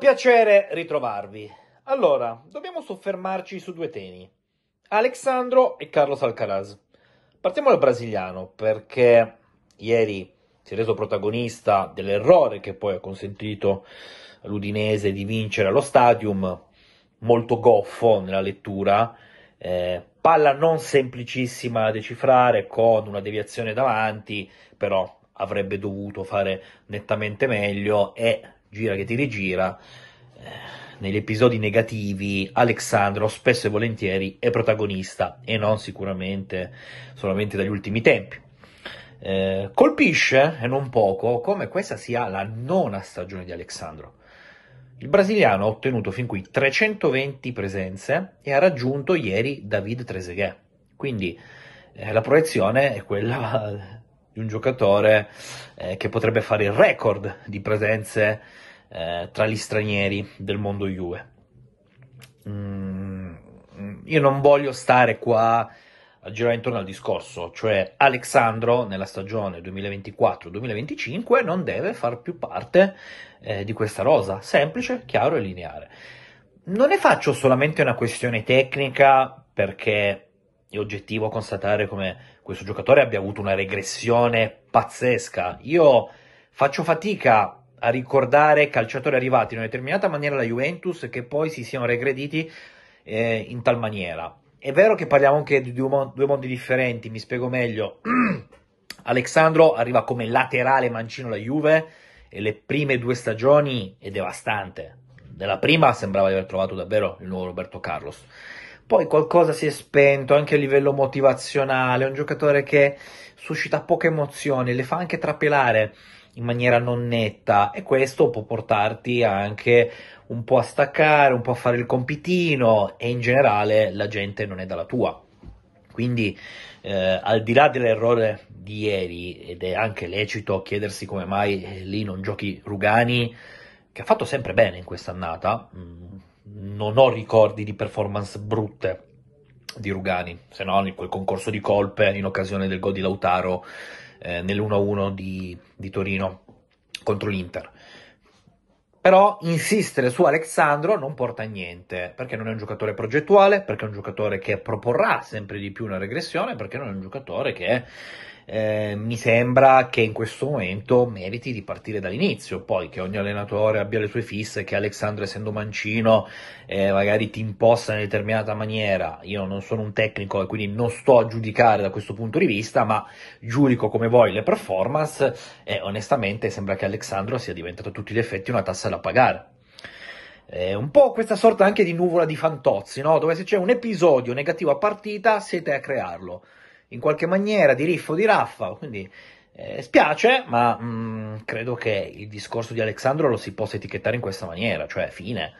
piacere ritrovarvi. Allora, dobbiamo soffermarci su due temi. Alexandro e Carlos Alcaraz. Partiamo dal brasiliano, perché ieri si è reso protagonista dell'errore che poi ha consentito all'Udinese di vincere allo stadium, molto goffo nella lettura, eh, palla non semplicissima da decifrare con una deviazione davanti, però avrebbe dovuto fare nettamente meglio e gira che ti rigira. Eh, negli episodi negativi Alexandro spesso e volentieri è protagonista e non sicuramente solamente dagli ultimi tempi. Eh, colpisce, e non poco, come questa sia la nona stagione di Alexandro. Il brasiliano ha ottenuto fin qui 320 presenze e ha raggiunto ieri David Trezeguet. Quindi eh, la proiezione è quella un giocatore eh, che potrebbe fare il record di presenze eh, tra gli stranieri del mondo Juve. Mm, io non voglio stare qua a girare intorno al discorso, cioè Alexandro nella stagione 2024-2025 non deve far più parte eh, di questa rosa, semplice, chiaro e lineare. Non ne faccio solamente una questione tecnica perché è oggettivo constatare come questo giocatore abbia avuto una regressione pazzesca. Io faccio fatica a ricordare calciatori arrivati in una determinata maniera alla Juventus che poi si siano regrediti eh, in tal maniera. È vero che parliamo anche di due, due mondi differenti, mi spiego meglio. Alexandro arriva come laterale mancino alla Juve e le prime due stagioni è devastante. Nella prima sembrava di aver trovato davvero il nuovo Roberto Carlos. Poi qualcosa si è spento anche a livello motivazionale, è un giocatore che suscita poche emozioni, le fa anche trapelare in maniera non netta e questo può portarti anche un po' a staccare, un po' a fare il compitino e in generale la gente non è dalla tua. Quindi eh, al di là dell'errore di ieri ed è anche lecito chiedersi come mai eh, lì non giochi Rugani che ha fatto sempre bene in questa annata, mm, non ho ricordi di performance brutte di Rugani, se no quel concorso di colpe in occasione del gol di Lautaro eh, nell'1-1 di, di Torino contro l'Inter. Però insistere su Alexandro non porta a niente, perché non è un giocatore progettuale, perché è un giocatore che proporrà sempre di più una regressione, perché non è un giocatore che eh, mi sembra che in questo momento meriti di partire dall'inizio, poi che ogni allenatore abbia le sue fisse, che Alexandro essendo mancino eh, magari ti imposta in una determinata maniera, io non sono un tecnico e quindi non sto a giudicare da questo punto di vista, ma giudico come vuoi le performance e onestamente sembra che Alexandro sia diventato a tutti gli effetti una tassa da pagare. È un po' questa sorta anche di nuvola di fantozzi, no? dove se c'è un episodio negativo a partita siete a crearlo in qualche maniera di riffo di raffa, quindi eh, spiace, ma mh, mm, credo che il discorso di Alexandro lo si possa etichettare in questa maniera, cioè fine.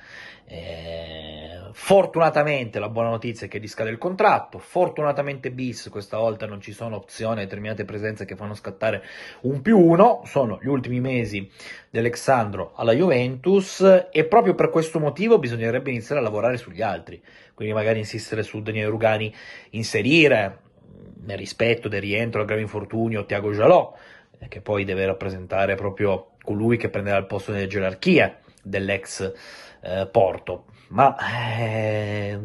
Eh, fortunatamente la buona notizia è che riscade il contratto, fortunatamente bis questa volta non ci sono opzioni a determinate presenze che fanno scattare un più uno, sono gli ultimi mesi di Alexandro alla Juventus e proprio per questo motivo bisognerebbe iniziare a lavorare sugli altri, quindi magari insistere su Daniele Rugani, inserire nel rispetto del rientro al grave infortunio Tiago Jalò, eh, che poi deve rappresentare proprio colui che prenderà il posto nelle gerarchie dell'ex eh, Porto. Ma eh,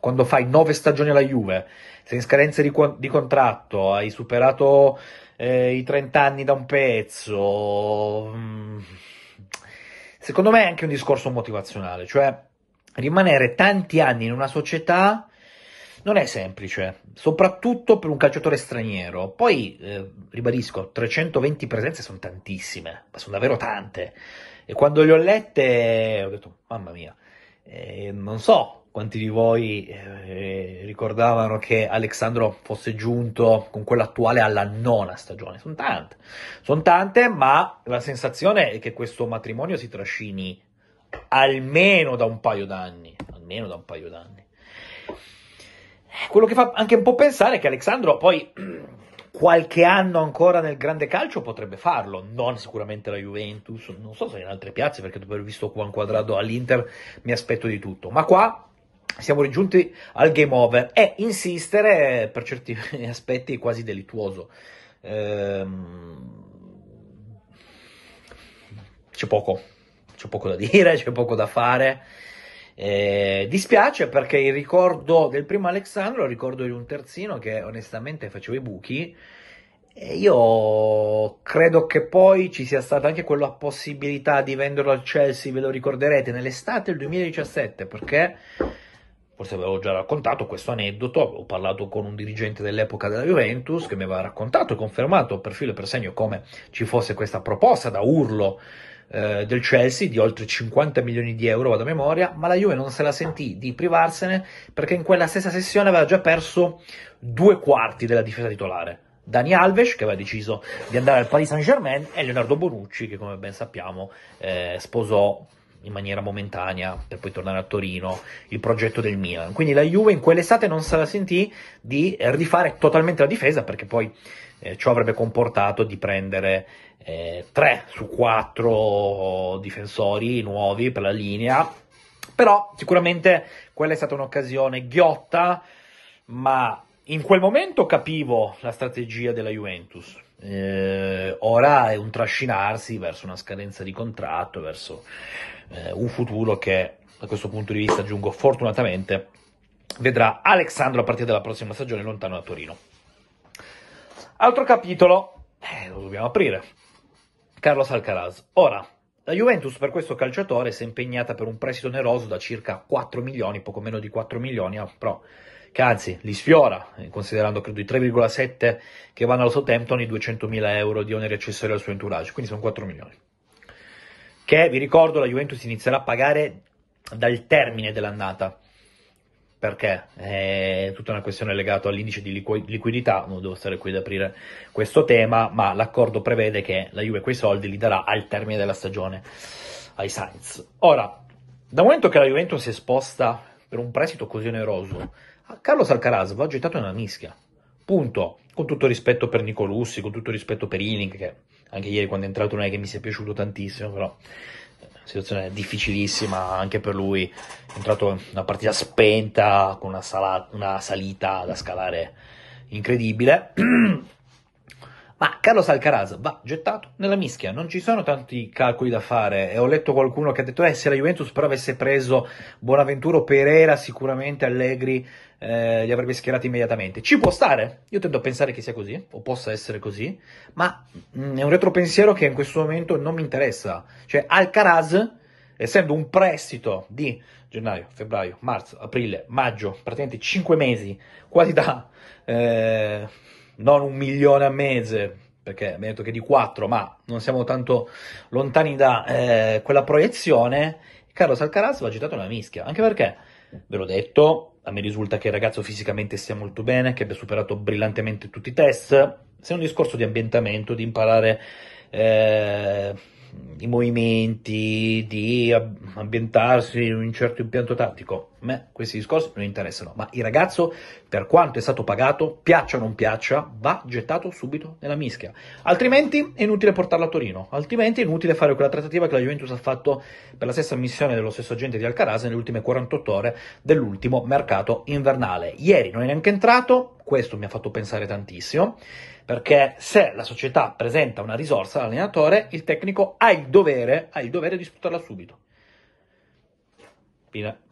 quando fai nove stagioni alla Juve, sei in scadenza di, di contratto, hai superato eh, i 30 anni da un pezzo, mm, secondo me è anche un discorso motivazionale, cioè rimanere tanti anni in una società non è semplice, soprattutto per un calciatore straniero. Poi, eh, ribadisco, 320 presenze sono tantissime, ma sono davvero tante. E quando le ho lette ho detto, mamma mia, eh, non so quanti di voi eh, ricordavano che Alexandro fosse giunto con quella attuale alla nona stagione. Sono tante, sono tante, ma la sensazione è che questo matrimonio si trascini almeno da un paio d'anni, almeno da un paio d'anni. Quello che fa anche un po' pensare è che Alexandro poi qualche anno ancora nel grande calcio potrebbe farlo, non sicuramente la Juventus, non so se in altre piazze, perché dopo aver visto Juan Quadrado all'Inter mi aspetto di tutto, ma qua siamo raggiunti al game over e insistere per certi aspetti è quasi delittuoso. Ehm, c'è poco, c'è poco da dire, c'è poco da fare. Eh, dispiace perché il ricordo del primo Alexandro, il ricordo di un terzino che onestamente faceva i buchi. E io credo che poi ci sia stata anche quella possibilità di venderlo al Chelsea, ve lo ricorderete, nell'estate del 2017, perché forse avevo già raccontato questo aneddoto, ho parlato con un dirigente dell'epoca della Juventus che mi aveva raccontato e confermato per filo e per segno come ci fosse questa proposta da urlo eh, del Chelsea di oltre 50 milioni di euro, vado a memoria, ma la Juve non se la sentì di privarsene perché in quella stessa sessione aveva già perso due quarti della difesa titolare. Dani Alves, che aveva deciso di andare al Paris Saint-Germain, e Leonardo Bonucci, che come ben sappiamo eh, sposò in maniera momentanea per poi tornare a Torino il progetto del Milan. Quindi la Juve in quell'estate non se la sentì di rifare totalmente la difesa perché poi eh, ciò avrebbe comportato di prendere eh, 3 su 4 difensori nuovi per la linea. Però sicuramente quella è stata un'occasione ghiotta, ma in quel momento capivo la strategia della Juventus. Eh, ora è un trascinarsi verso una scadenza di contratto, verso eh, un futuro che da questo punto di vista, aggiungo fortunatamente, vedrà Alexandro a partire dalla prossima stagione lontano da Torino. Altro capitolo, eh, lo dobbiamo aprire. Carlos Alcaraz. Ora, la Juventus per questo calciatore si è impegnata per un prestito oneroso da circa 4 milioni, poco meno di 4 milioni, ah, però che anzi li sfiora, eh, considerando credo i 3,7 che vanno allo Southampton, i 200 mila euro di oneri accessori al suo entourage, quindi sono 4 milioni che vi ricordo la Juventus inizierà a pagare dal termine dell'annata perché è tutta una questione legata all'indice di liquidità, non devo stare qui ad aprire questo tema, ma l'accordo prevede che la Juve quei soldi li darà al termine della stagione ai Sainz. Ora, dal momento che la Juventus si è esposta per un prestito così oneroso, Carlos Alcaraz va gettato nella mischia. Punto. Con tutto rispetto per Nicolussi, con tutto rispetto per Iling, che anche ieri quando è entrato non è che mi sia piaciuto tantissimo, però la situazione difficilissima anche per lui, è entrato una partita spenta, con una, sala, una salita da scalare incredibile. Ma Carlos Alcaraz va gettato nella mischia, non ci sono tanti calcoli da fare e ho letto qualcuno che ha detto eh, se la Juventus però avesse preso Bonaventura Pereira sicuramente Allegri eh, li avrebbe schierati immediatamente. Ci può stare, io tendo a pensare che sia così, o possa essere così, ma mh, mm, è un retropensiero che in questo momento non mi interessa. Cioè Alcaraz, essendo un prestito di gennaio, febbraio, marzo, aprile, maggio, praticamente 5 mesi, quasi da... Eh, non un milione a mese, perché abbiamo detto che di 4, ma non siamo tanto lontani da eh, quella proiezione, Carlos Alcaraz va gettato nella mischia, anche perché, ve l'ho detto, a me risulta che il ragazzo fisicamente stia molto bene, che abbia superato brillantemente tutti i test, se è un discorso di ambientamento, di imparare... Eh, i movimenti, di ambientarsi in un certo impianto tattico. A me questi discorsi non interessano, ma il ragazzo, per quanto è stato pagato, piaccia o non piaccia, va gettato subito nella mischia. Altrimenti è inutile portarlo a Torino, altrimenti è inutile fare quella trattativa che la Juventus ha fatto per la stessa missione dello stesso agente di Alcaraz nelle ultime 48 ore dell'ultimo mercato invernale. Ieri non è neanche entrato, questo mi ha fatto pensare tantissimo perché se la società presenta una risorsa all'allenatore, il tecnico ha il dovere, ha il dovere di sfruttarla subito. Fine.